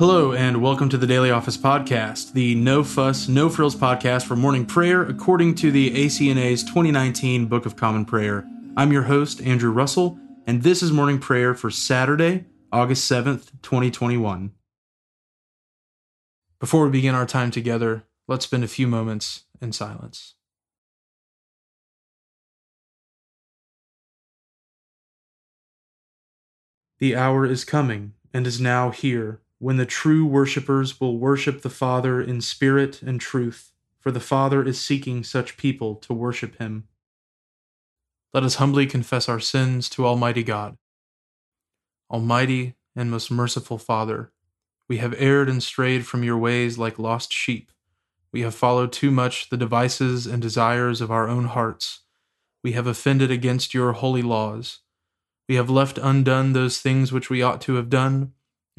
Hello, and welcome to the Daily Office Podcast, the no fuss, no frills podcast for morning prayer according to the ACNA's 2019 Book of Common Prayer. I'm your host, Andrew Russell, and this is morning prayer for Saturday, August 7th, 2021. Before we begin our time together, let's spend a few moments in silence. The hour is coming and is now here when the true worshippers will worship the Father in spirit and truth, for the Father is seeking such people to worship him. Let us humbly confess our sins to Almighty God. Almighty and most merciful Father, we have erred and strayed from your ways like lost sheep. We have followed too much the devices and desires of our own hearts. We have offended against your holy laws. We have left undone those things which we ought to have done,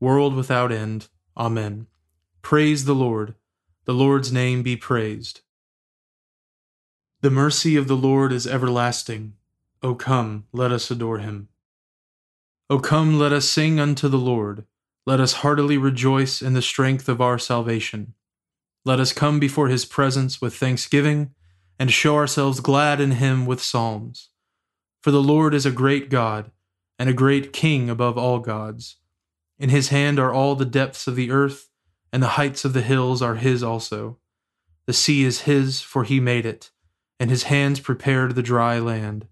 world without end. Amen. Praise the Lord. The Lord's name be praised. The mercy of the Lord is everlasting. O come, let us adore him. O come, let us sing unto the Lord. Let us heartily rejoice in the strength of our salvation. Let us come before his presence with thanksgiving, and show ourselves glad in him with psalms. For the Lord is a great God, and a great King above all gods. In his hand are all the depths of the earth, and the heights of the hills are his also. The sea is his, for he made it, and his hands prepared the dry land.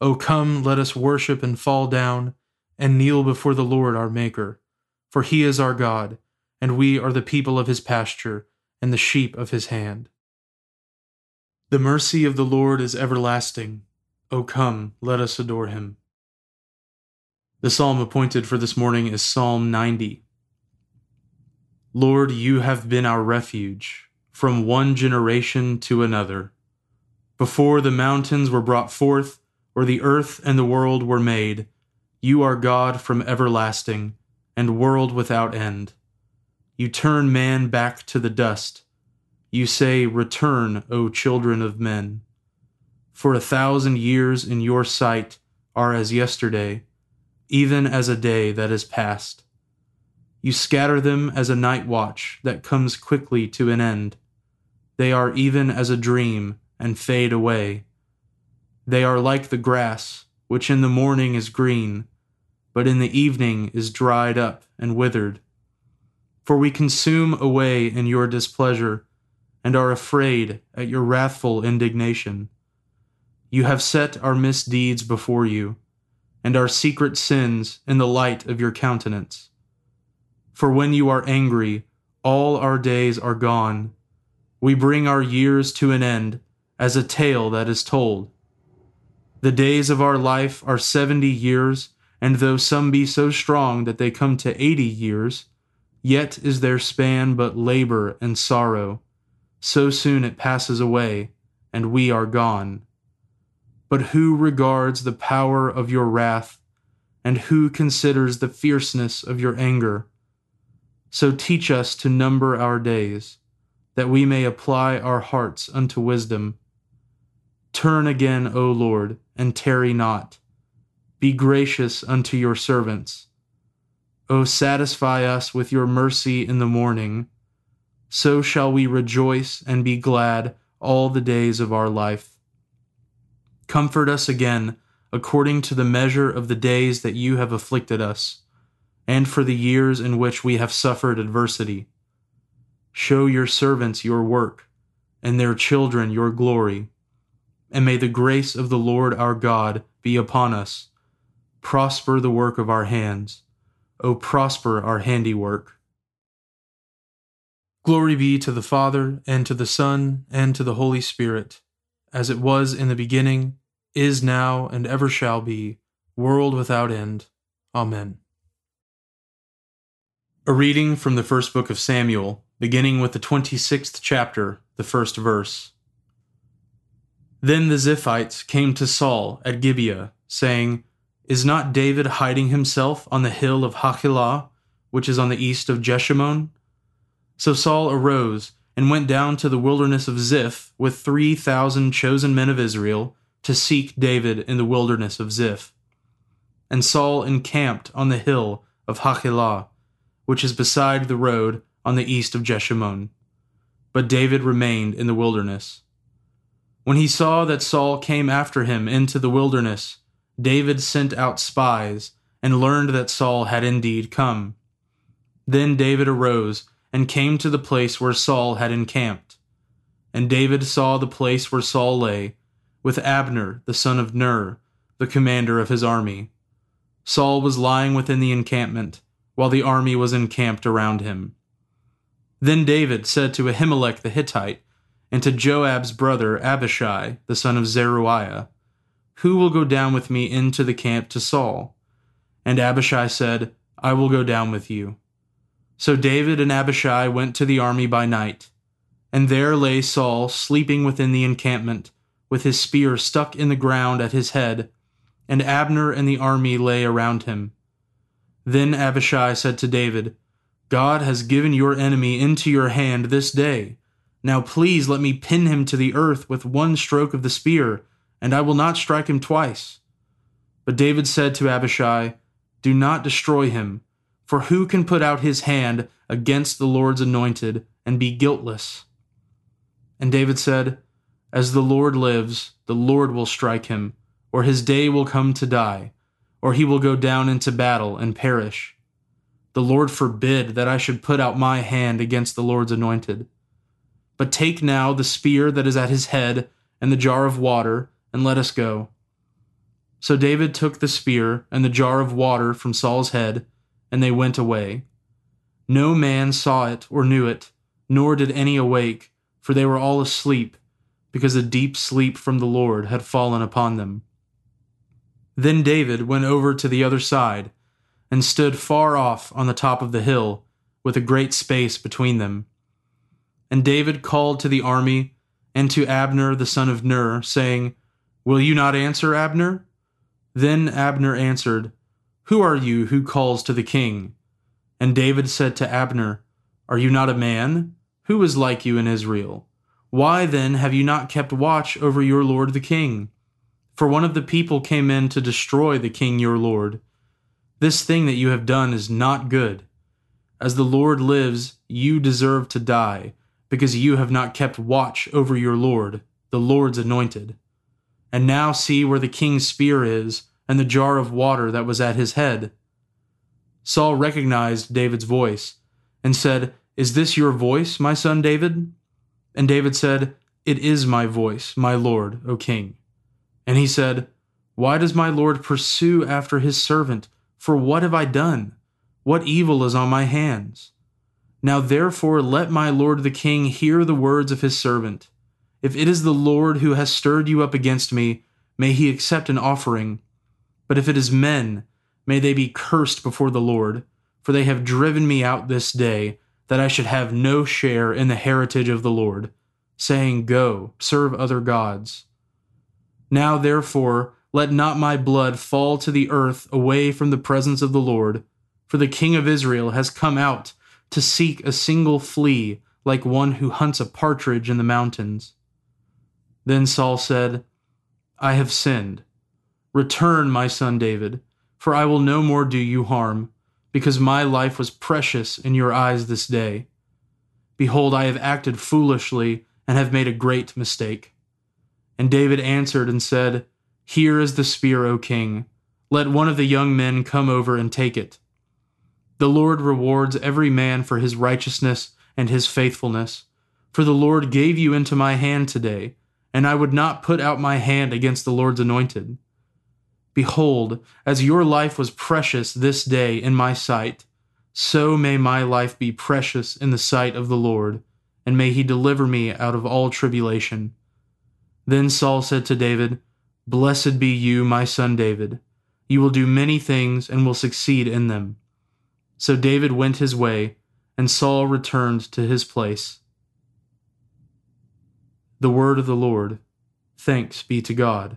O come, let us worship and fall down, and kneel before the Lord our Maker. For he is our God, and we are the people of his pasture, and the sheep of his hand. The mercy of the Lord is everlasting O come, let us adore him. The psalm appointed for this morning is Psalm 90. Lord, you have been our refuge from one generation to another. Before the mountains were brought forth, or the earth and the world were made, you are God from everlasting, and world without end. You turn man back to the dust. You say, Return, O children of men. For a thousand years in your sight are as yesterday, even as a day that is past. You scatter them as a night watch that comes quickly to an end. They are even as a dream and fade away. They are like the grass, which in the morning is green, but in the evening is dried up and withered. For we consume away in your displeasure, and are afraid at your wrathful indignation. You have set our misdeeds before you, and our secret sins in the light of your countenance. For when you are angry, all our days are gone. We bring our years to an end as a tale that is told. The days of our life are seventy years, and though some be so strong that they come to eighty years, yet is their span but labor and sorrow. So soon it passes away, and we are gone. But who regards the power of your wrath, and who considers the fierceness of your anger? So teach us to number our days, that we may apply our hearts unto wisdom. Turn again, O Lord, and tarry not. Be gracious unto your servants. O satisfy us with your mercy in the morning. So shall we rejoice and be glad all the days of our life. Comfort us again, according to the measure of the days that you have afflicted us, and for the years in which we have suffered adversity. Show your servants your work, and their children your glory. And may the grace of the Lord our God be upon us. Prosper the work of our hands. O prosper our handiwork. Glory be to the Father, and to the Son, and to the Holy Spirit, as it was in the beginning, is now, and ever shall be, world without end. Amen. A reading from the first book of Samuel, beginning with the 26th chapter, the first verse. Then the Ziphites came to Saul at Gibeah, saying, Is not David hiding himself on the hill of Hachilah, which is on the east of Jeshimon? So Saul arose and went down to the wilderness of Ziph with three thousand chosen men of Israel to seek David in the wilderness of Ziph. And Saul encamped on the hill of Hachilah which is beside the road on the east of Jeshimon. But David remained in the wilderness. When he saw that Saul came after him into the wilderness, David sent out spies and learned that Saul had indeed come. Then David arose and came to the place where Saul had encamped. And David saw the place where Saul lay, with Abner the son of Ner, the commander of his army. Saul was lying within the encampment while the army was encamped around him. Then David said to Ahimelech the Hittite, and to Joab's brother Abishai, the son of Zeruiah, Who will go down with me into the camp to Saul? And Abishai said, I will go down with you. So David and Abishai went to the army by night, and there lay Saul sleeping within the encampment, with his spear stuck in the ground at his head, and Abner and the army lay around him. Then Abishai said to David, God has given your enemy into your hand this day. Now please let me pin him to the earth with one stroke of the spear, and I will not strike him twice. But David said to Abishai, Do not destroy him, for who can put out his hand against the Lord's anointed and be guiltless? And David said, As the Lord lives, the Lord will strike him, or his day will come to die or he will go down into battle and perish. The Lord forbid that I should put out my hand against the Lord's anointed. But take now the spear that is at his head and the jar of water, and let us go. So David took the spear and the jar of water from Saul's head, and they went away. No man saw it or knew it, nor did any awake, for they were all asleep, because a deep sleep from the Lord had fallen upon them. Then David went over to the other side, and stood far off on the top of the hill, with a great space between them. And David called to the army and to Abner the son of Ner, saying, Will you not answer, Abner? Then Abner answered, Who are you who calls to the king? And David said to Abner, Are you not a man? Who is like you in Israel? Why then have you not kept watch over your lord the king? For one of the people came in to destroy the king your lord. This thing that you have done is not good. As the Lord lives, you deserve to die, because you have not kept watch over your Lord, the Lord's anointed. And now see where the king's spear is, and the jar of water that was at his head. Saul recognized David's voice, and said, Is this your voice, my son David? And David said, It is my voice, my lord, O king. And he said, Why does my Lord pursue after his servant? For what have I done? What evil is on my hands? Now therefore let my Lord the king hear the words of his servant. If it is the Lord who has stirred you up against me, may he accept an offering. But if it is men, may they be cursed before the Lord, for they have driven me out this day, that I should have no share in the heritage of the Lord, saying, Go, serve other gods. Now, therefore, let not my blood fall to the earth away from the presence of the Lord, for the King of Israel has come out to seek a single flea, like one who hunts a partridge in the mountains. Then Saul said, I have sinned. Return, my son David, for I will no more do you harm, because my life was precious in your eyes this day. Behold, I have acted foolishly and have made a great mistake. And David answered and said, Here is the spear, O king. Let one of the young men come over and take it. The Lord rewards every man for his righteousness and his faithfulness. For the Lord gave you into my hand today, and I would not put out my hand against the Lord's anointed. Behold, as your life was precious this day in my sight, so may my life be precious in the sight of the Lord, and may he deliver me out of all tribulation. Then Saul said to David, Blessed be you, my son David. You will do many things and will succeed in them. So David went his way, and Saul returned to his place. The word of the Lord. Thanks be to God.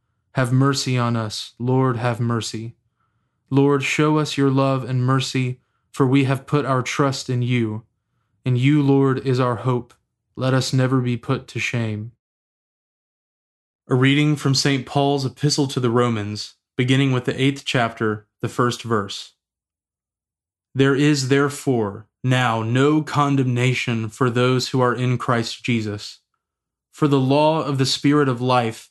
Have mercy on us, Lord, have mercy. Lord, show us your love and mercy, for we have put our trust in you. And you, Lord, is our hope. Let us never be put to shame. A reading from St. Paul's Epistle to the Romans, beginning with the eighth chapter, the first verse. There is therefore now no condemnation for those who are in Christ Jesus. For the law of the Spirit of life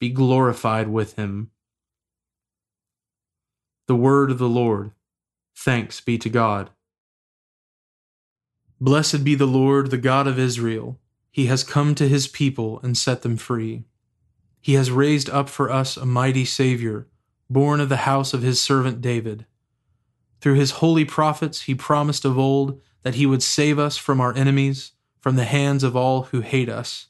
be glorified with him. The word of the Lord. Thanks be to God. Blessed be the Lord, the God of Israel. He has come to his people and set them free. He has raised up for us a mighty Savior, born of the house of his servant David. Through his holy prophets, he promised of old that he would save us from our enemies, from the hands of all who hate us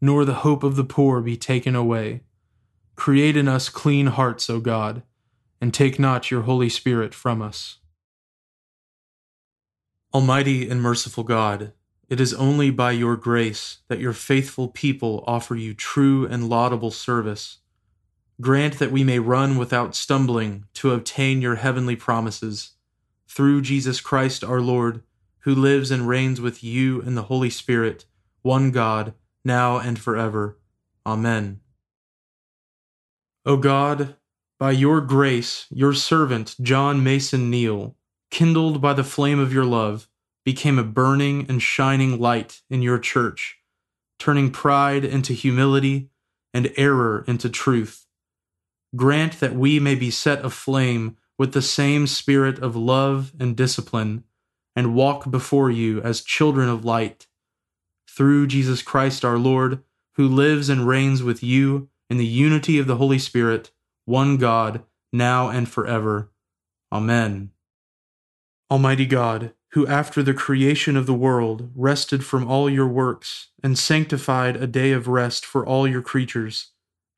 nor the hope of the poor be taken away. Create in us clean hearts, O God, and take not your Holy Spirit from us. Almighty and merciful God, it is only by your grace that your faithful people offer you true and laudable service. Grant that we may run without stumbling to obtain your heavenly promises. Through Jesus Christ our Lord, who lives and reigns with you in the Holy Spirit, one God, now and forever. Amen. O God, by your grace, your servant John Mason Neale, kindled by the flame of your love, became a burning and shining light in your church, turning pride into humility and error into truth. Grant that we may be set aflame with the same spirit of love and discipline, and walk before you as children of light through Jesus Christ our Lord, who lives and reigns with you in the unity of the Holy Spirit, one God, now and forever. Amen. Almighty God, who after the creation of the world rested from all your works and sanctified a day of rest for all your creatures,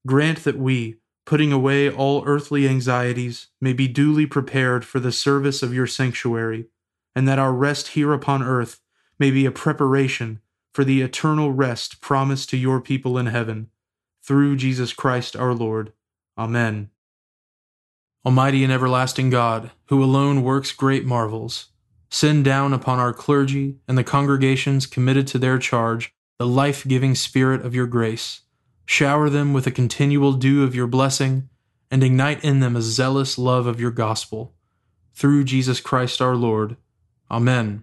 grant that we, putting away all earthly anxieties, may be duly prepared for the service of your sanctuary, and that our rest here upon earth may be a preparation for the eternal rest promised to your people in heaven. Through Jesus Christ our Lord. Amen. Almighty and everlasting God, who alone works great marvels, send down upon our clergy and the congregations committed to their charge the life giving Spirit of your grace. Shower them with a continual dew of your blessing, and ignite in them a zealous love of your gospel. Through Jesus Christ our Lord. Amen.